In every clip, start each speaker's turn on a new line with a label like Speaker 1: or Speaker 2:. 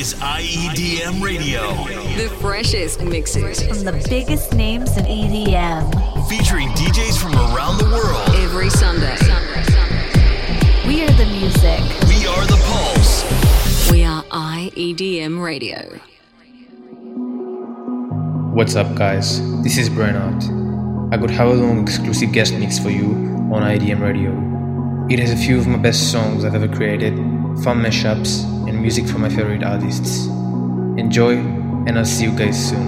Speaker 1: is IEDM Radio.
Speaker 2: The freshest mixes
Speaker 3: from the biggest names in EDM.
Speaker 1: Featuring DJs from around the world.
Speaker 2: Every Sunday.
Speaker 3: We are the music.
Speaker 1: We are the pulse.
Speaker 2: We are IEDM Radio.
Speaker 4: What's up, guys? This is Brainheart. I could have a long exclusive guest mix for you on IEDM Radio. It has a few of my best songs I've ever created, fun mashups, and music from my favorite artists. Enjoy, and I'll see you guys soon.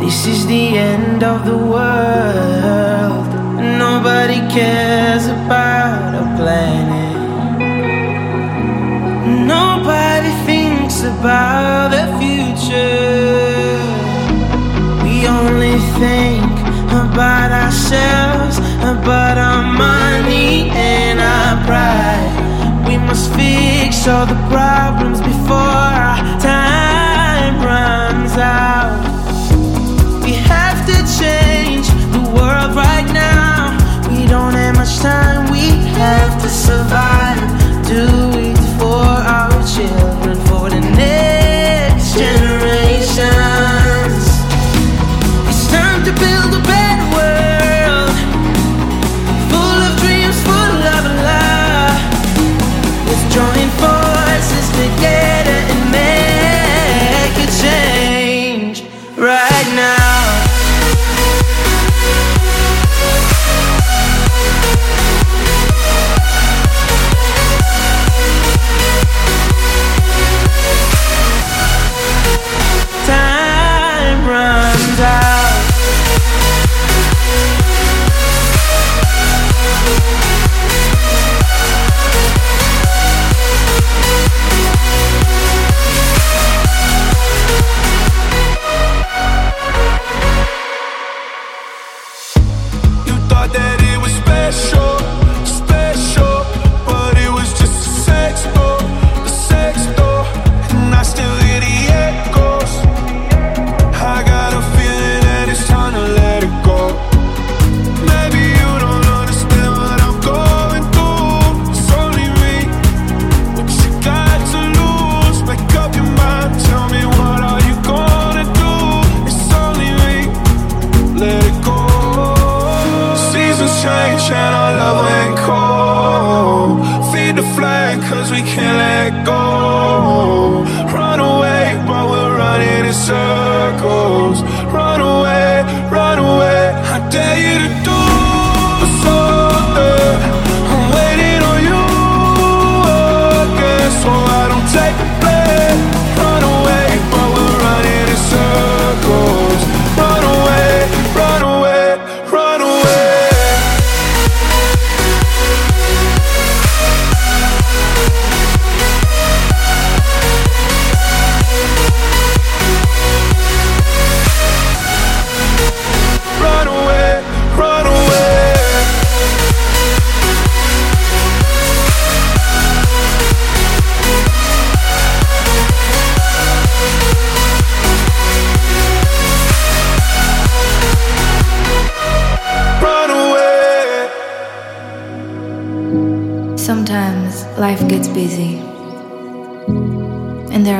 Speaker 5: This is the end of the world. Nobody cares about our planet. Nobody thinks about the future. We only think about ourselves, about our money and our pride. Must fix all the problems before our time runs out. We have to change the world right now. We don't have much time, we have to survive. Do it for our children,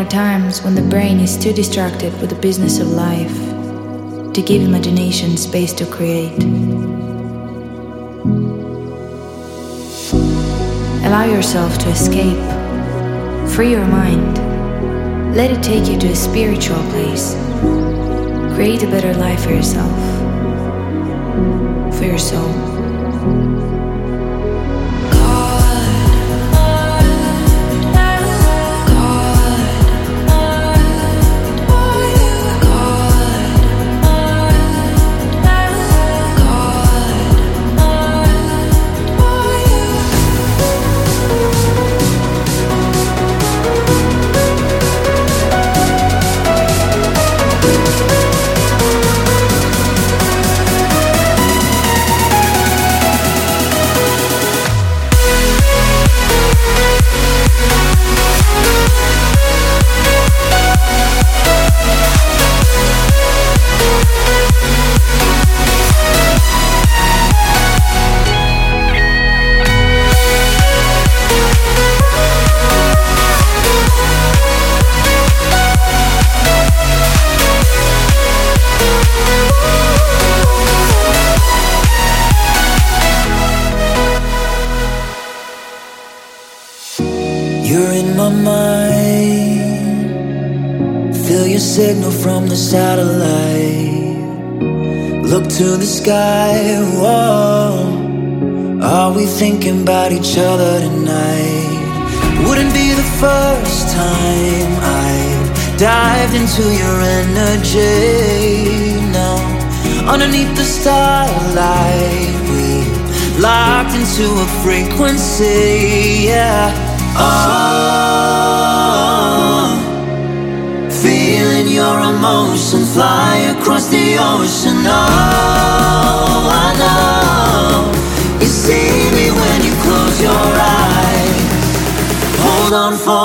Speaker 6: are
Speaker 7: times when the brain is too distracted with the business of life to give imagination space to create. Allow yourself to escape. Free your mind. Let it take you to a spiritual place. Create a better life for yourself, for your soul.
Speaker 8: sky. wall Are we thinking about each other tonight? Wouldn't be the first time I've dived into your energy. Now, underneath the starlight, we locked into a frequency. Yeah. Oh, feeling your emotion fly across the ocean. Oh. your eyes. Hold on for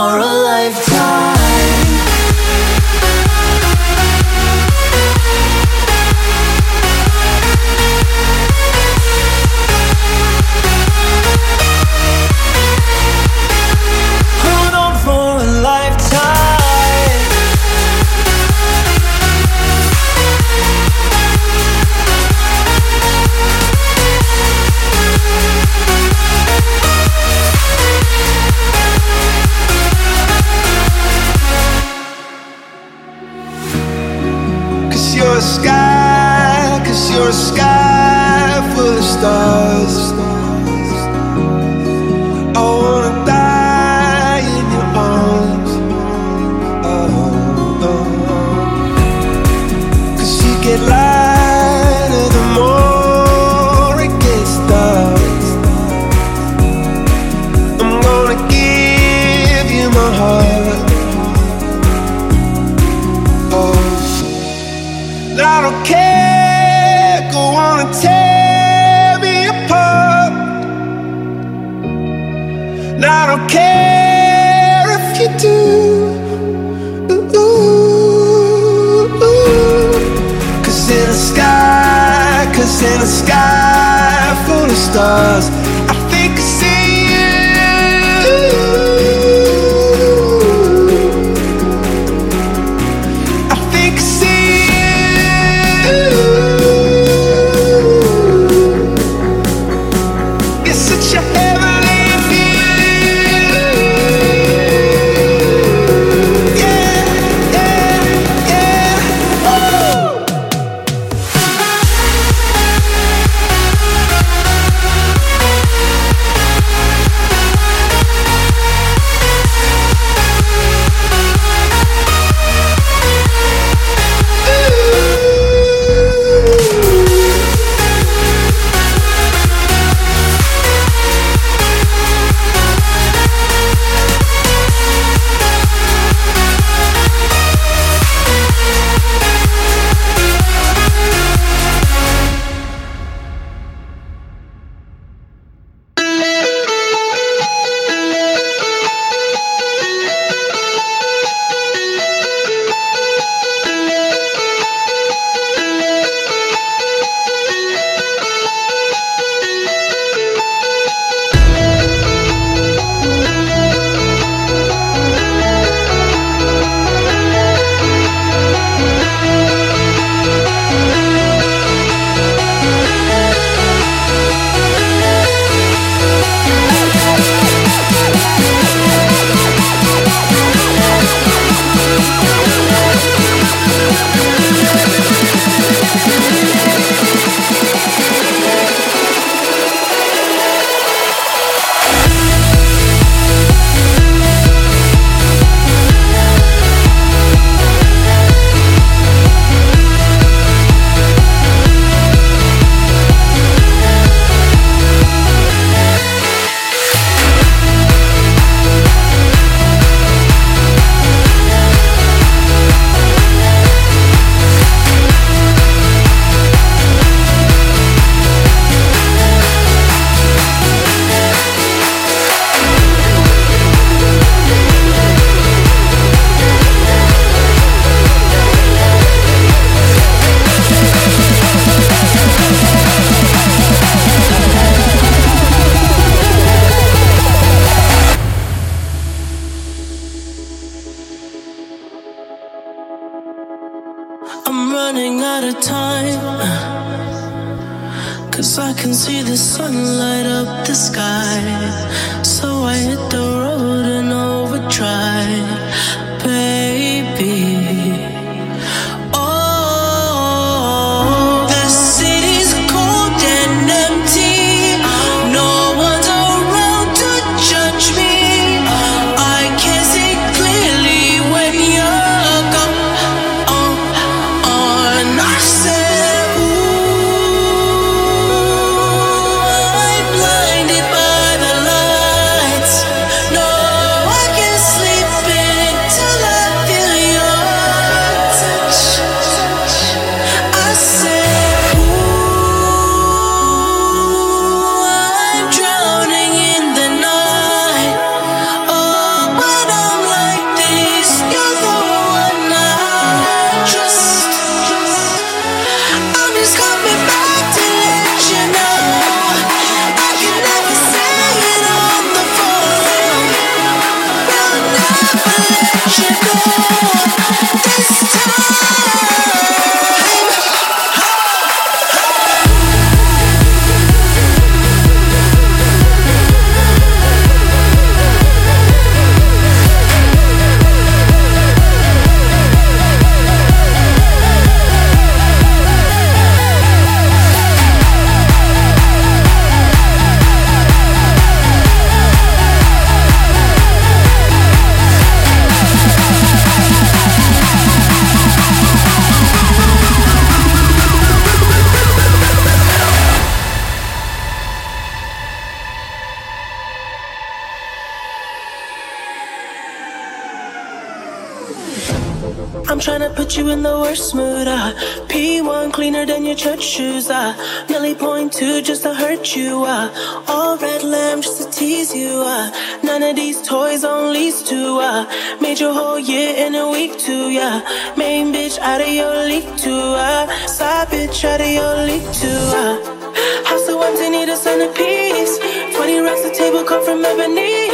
Speaker 5: red shoes. I merely two, just to hurt you. I all red lamb just to tease you. I none of these toys on lease to. I made your whole year in a week too. Yeah, main bitch out of your league too. I side bitch out of your league too. I house so empty need a centerpiece. Twenty racks the table come from ebony.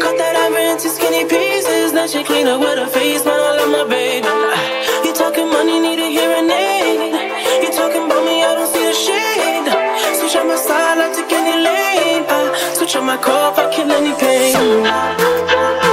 Speaker 5: Cut that ivory into skinny pieces. Now she clean up with her face, but I love my baby. my
Speaker 9: core, fucking anything.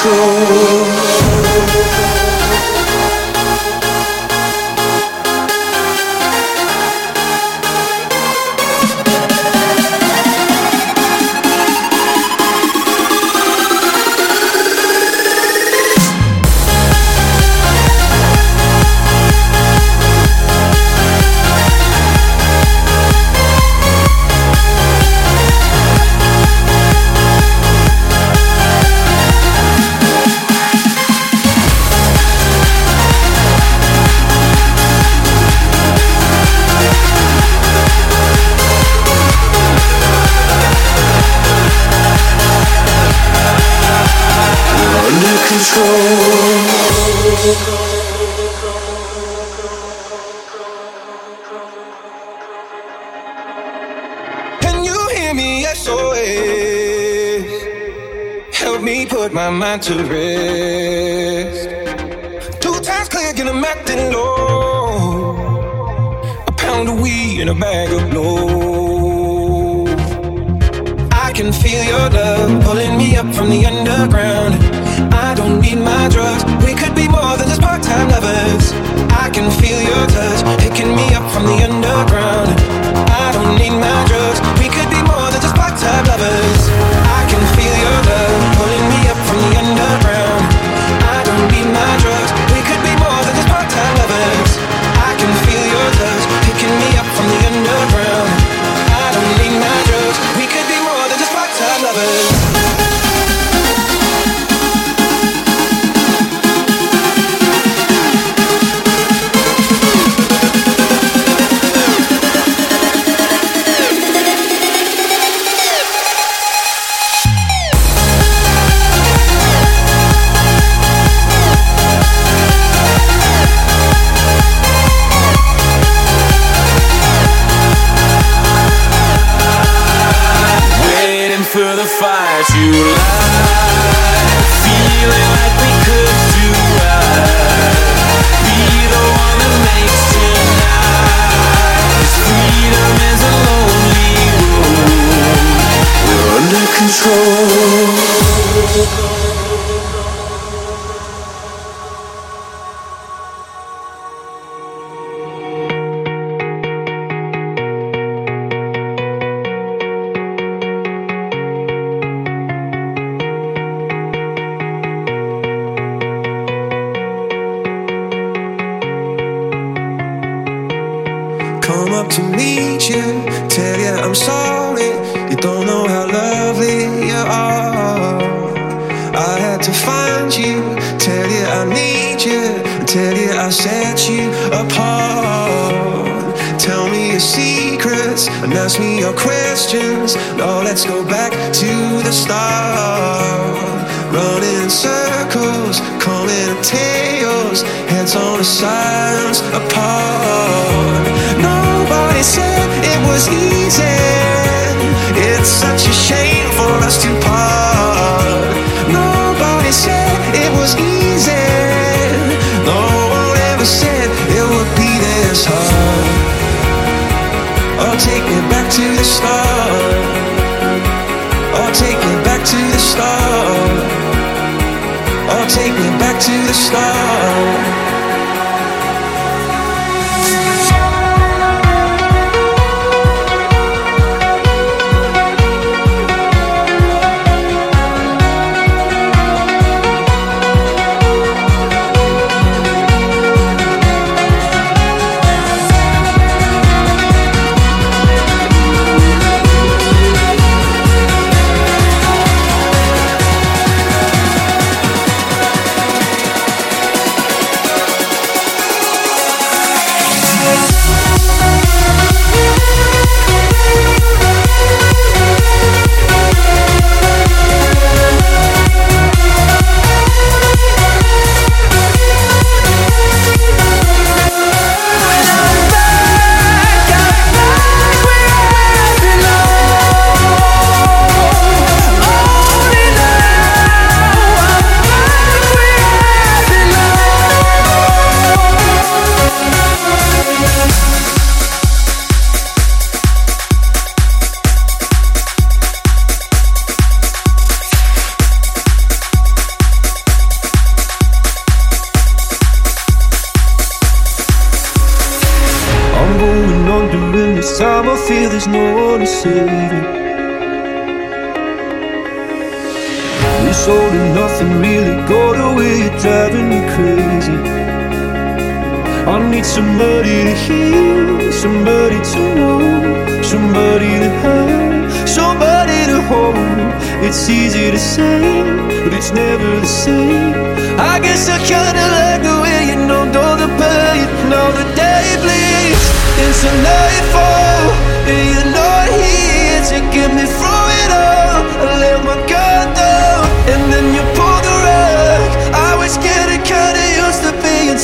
Speaker 9: control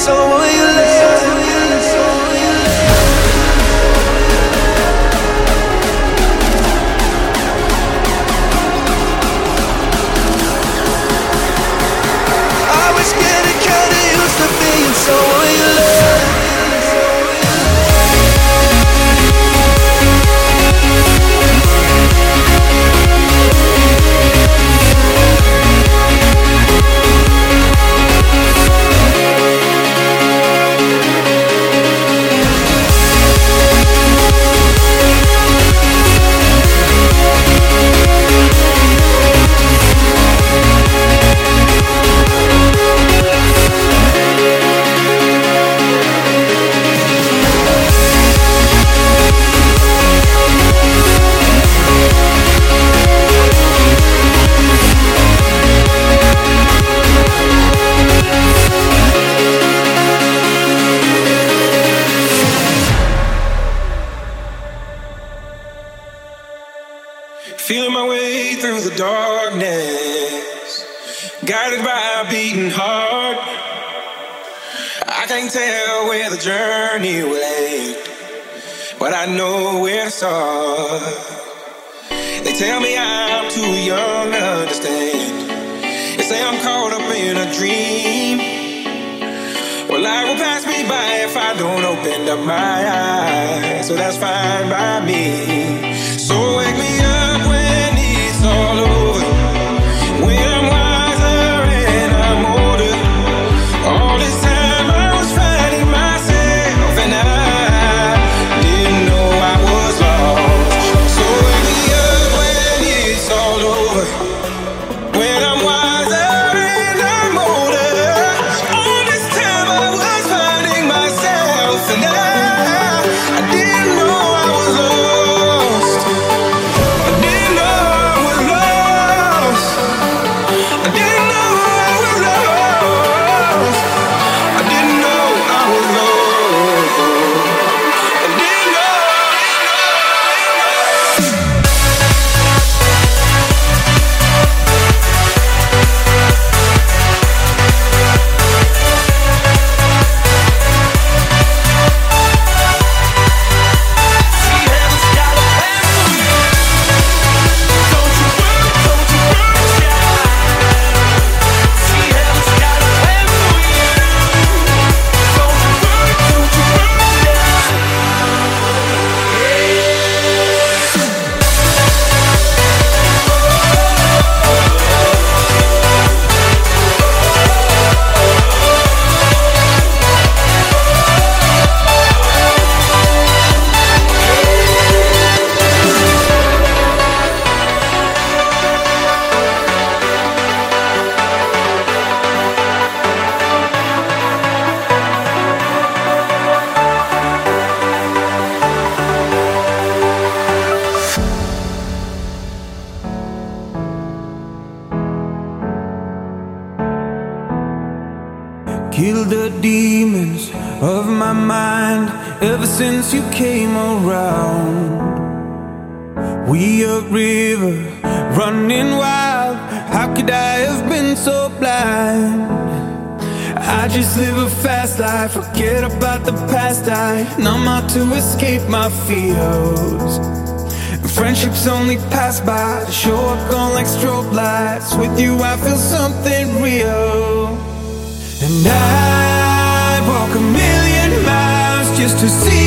Speaker 9: so will you of my
Speaker 10: eyes, so that's fine by me.
Speaker 11: I forget about the past. I numb out to escape my fears. And Friendships only pass by. Show up gone like strobe lights. With you I feel something real. And I walk a million miles Just to see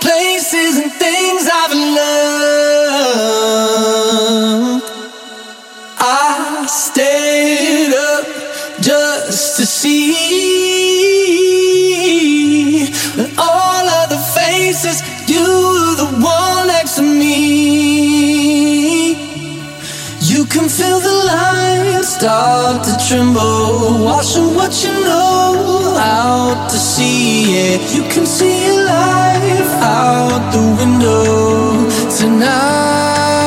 Speaker 11: places and things I've loved. I stayed up just to see all of the faces. You were the one next to me. You can feel start to tremble. Washing what you know out to sea. Yeah, you can see your life out the window tonight.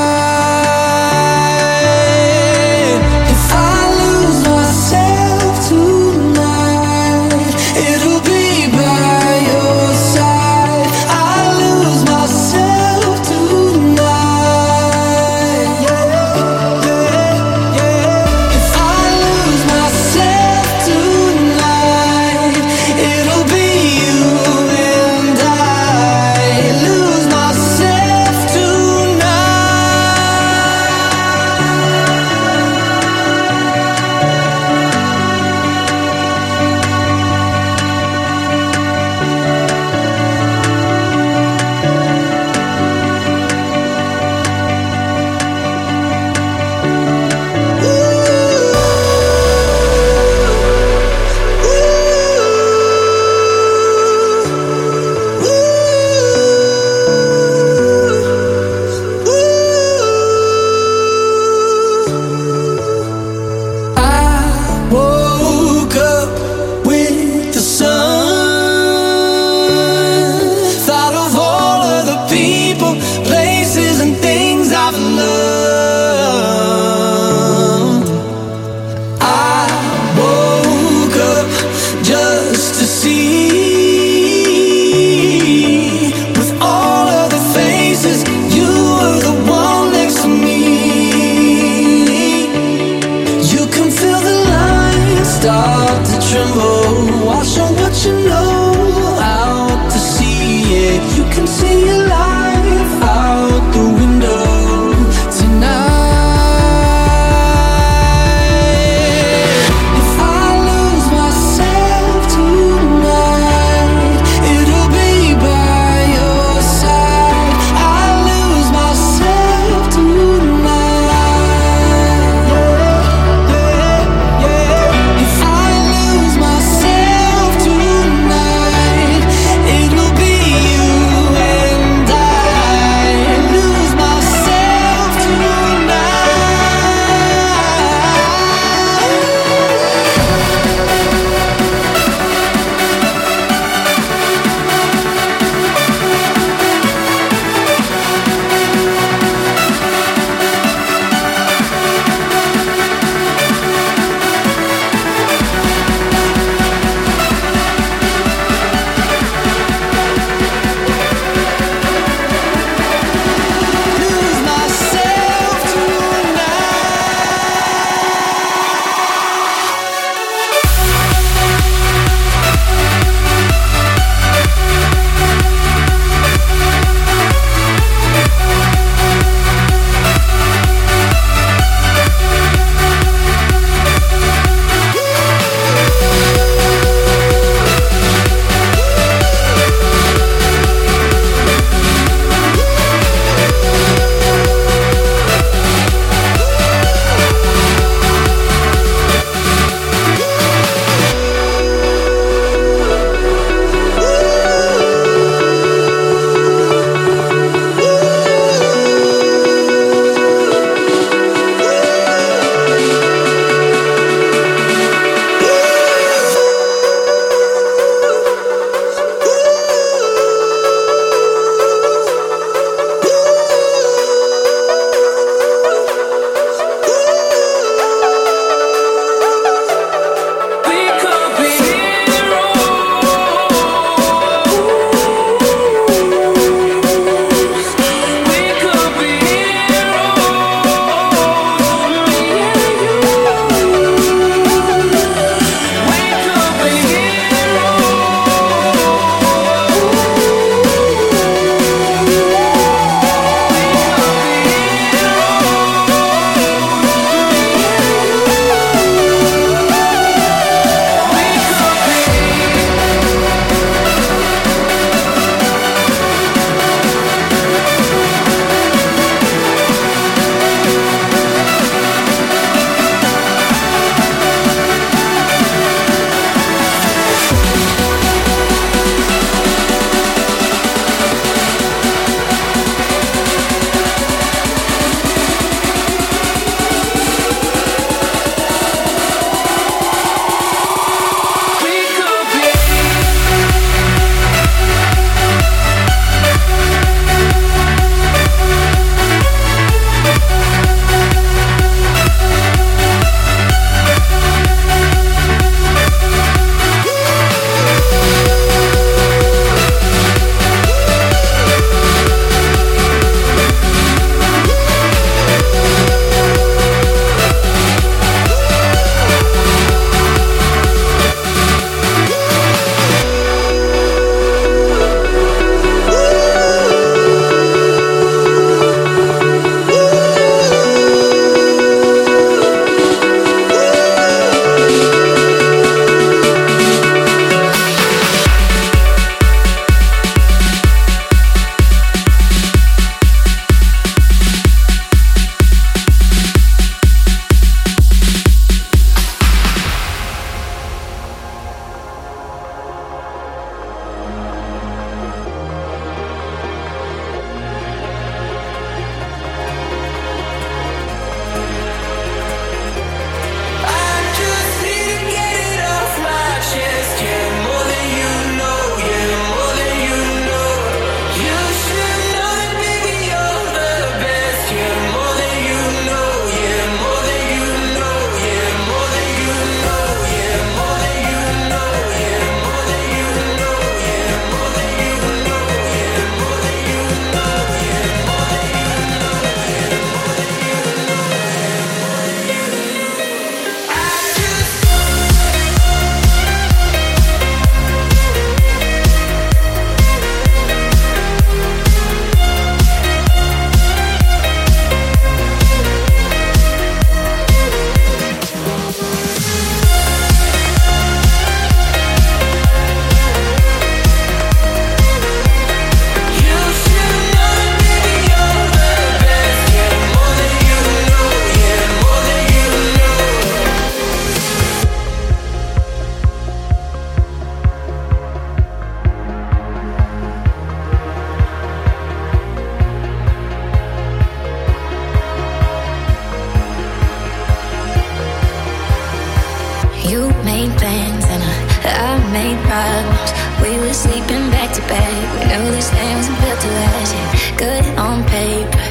Speaker 12: Knew this thing wasn't built to last, yeah. Good on paper,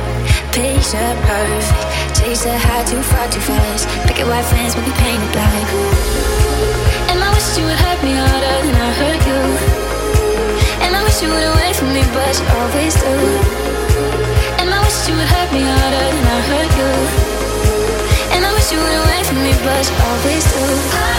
Speaker 12: picture perfect. Chase the high too far, too fast. Picket white fans will be painted black. And I wish you would hurt me harder than I hurt you. And I wish you would away from me, but you always do. And I wish you would hurt me harder than I hurt you. And I wish you would away from me, but you always do.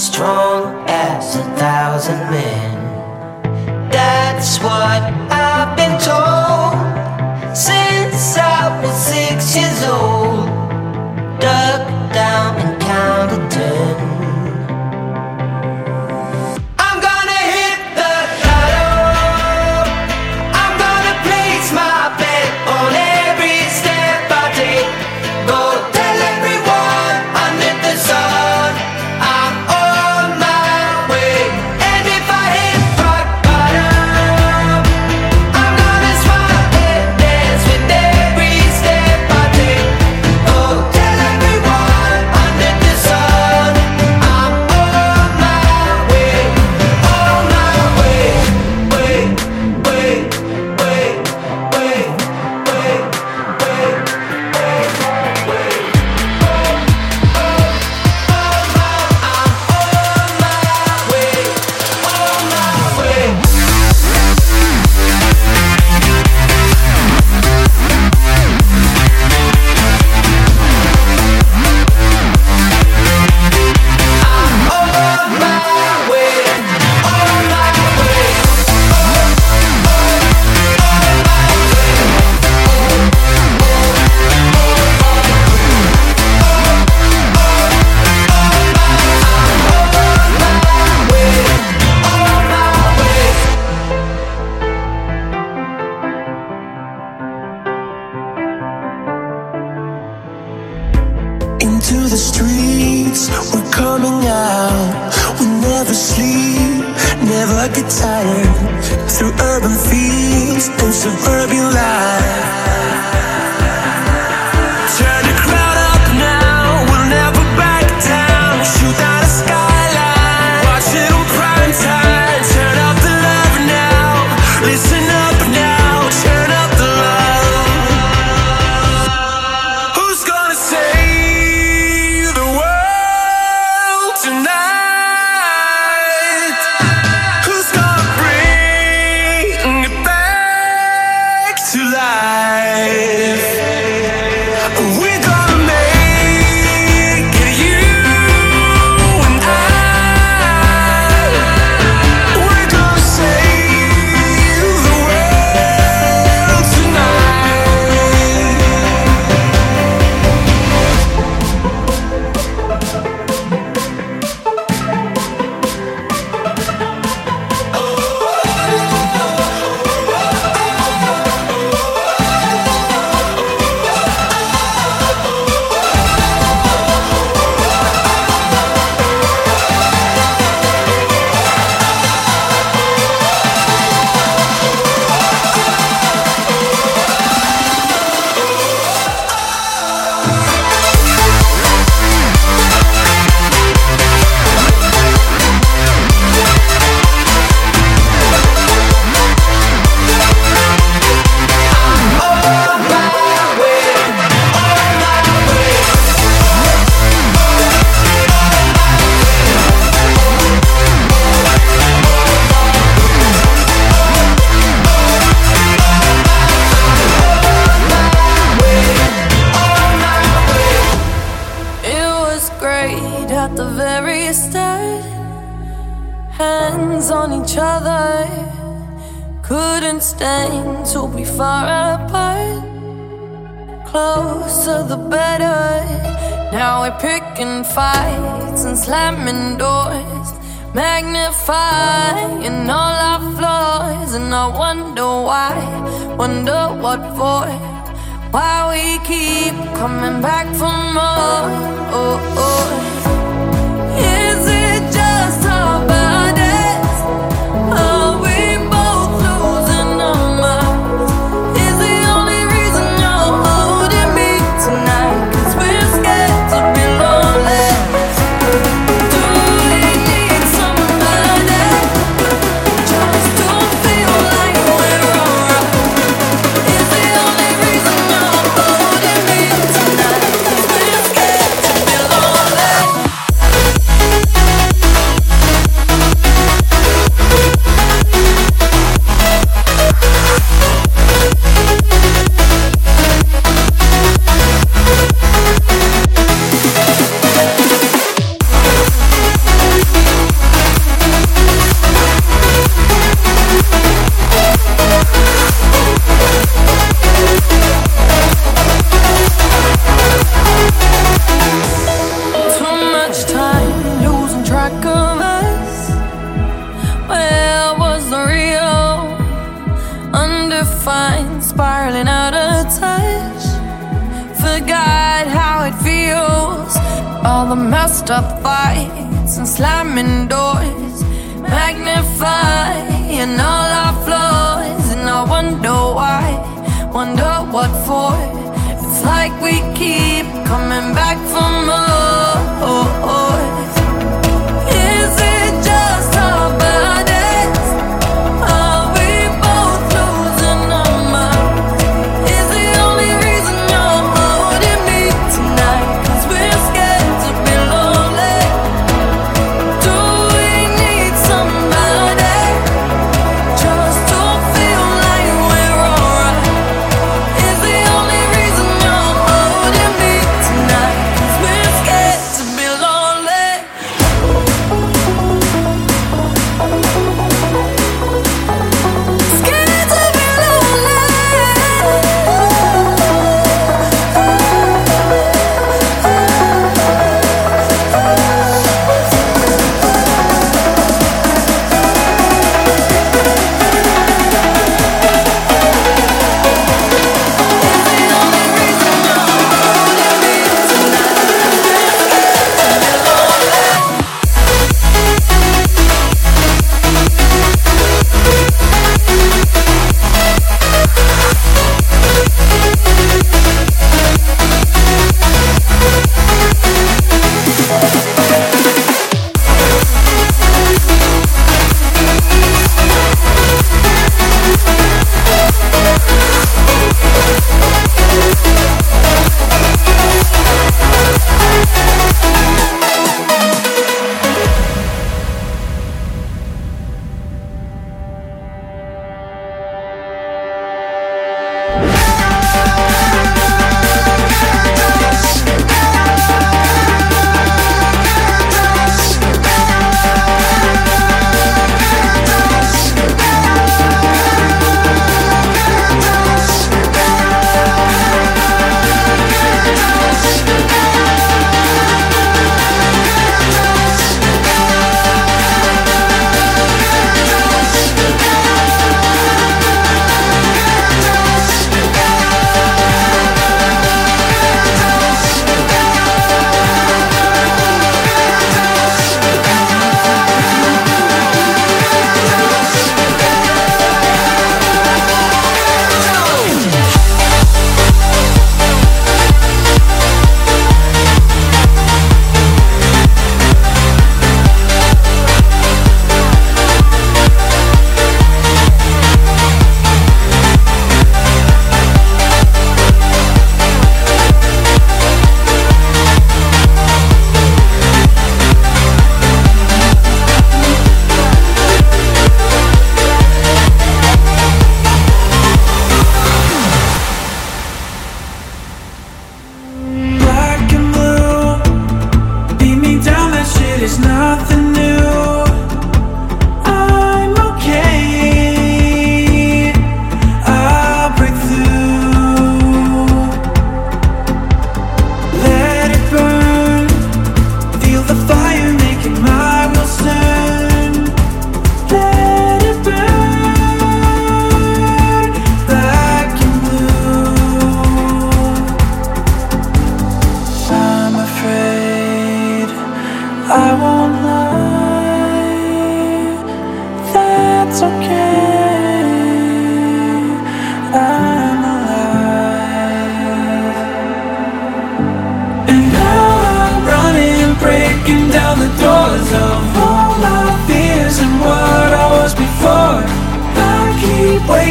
Speaker 8: strong as a thousand men. That's what I've been told since I was six years old.
Speaker 13: couldn't stand to be far apart. Closer the better. Now we're picking fights and slamming doors, magnifying all our flaws. And I wonder why, wonder what for, why we keep coming back for more. Oh, oh.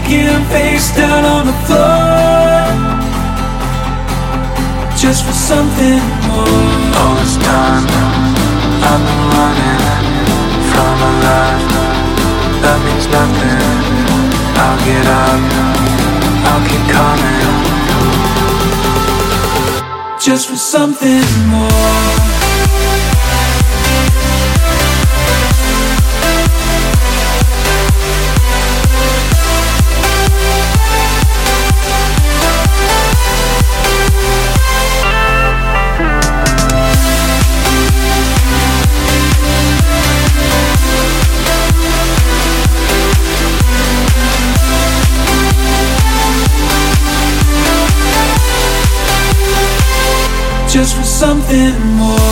Speaker 12: him face down on the floor. Just for something more.
Speaker 14: All this time I've been running from a life That means nothing. I'll get up I'll keep coming.
Speaker 12: Just for something more. something more.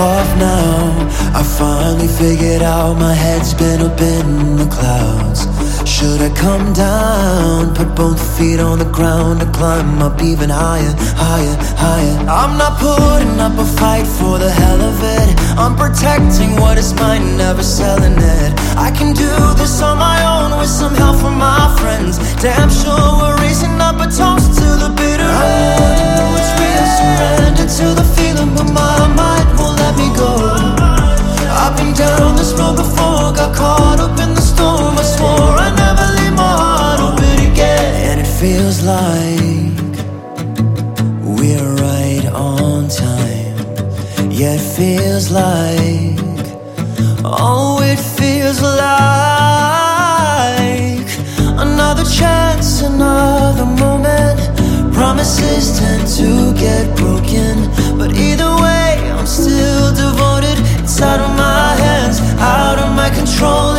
Speaker 5: Off
Speaker 8: now. I finally figured out my head's been up in the clouds. Should I come down? Put both feet on the ground to climb up even higher, higher, higher. I'm not putting up a fight for the hell of it. I'm protecting what is mine, never selling it. I can do this on my own with some help from my friends. Damn sure we're raising up a toast to the bitter end. I know it's real, surrender to the feeling, but my mind been down this road before, got caught up in the storm. I swore I'd never leave my heart open again. And it feels like we're right on time. Yeah, it feels like, oh, it feels like another chance, another moment. Promises tend to get broken, out of my hands, out of my control.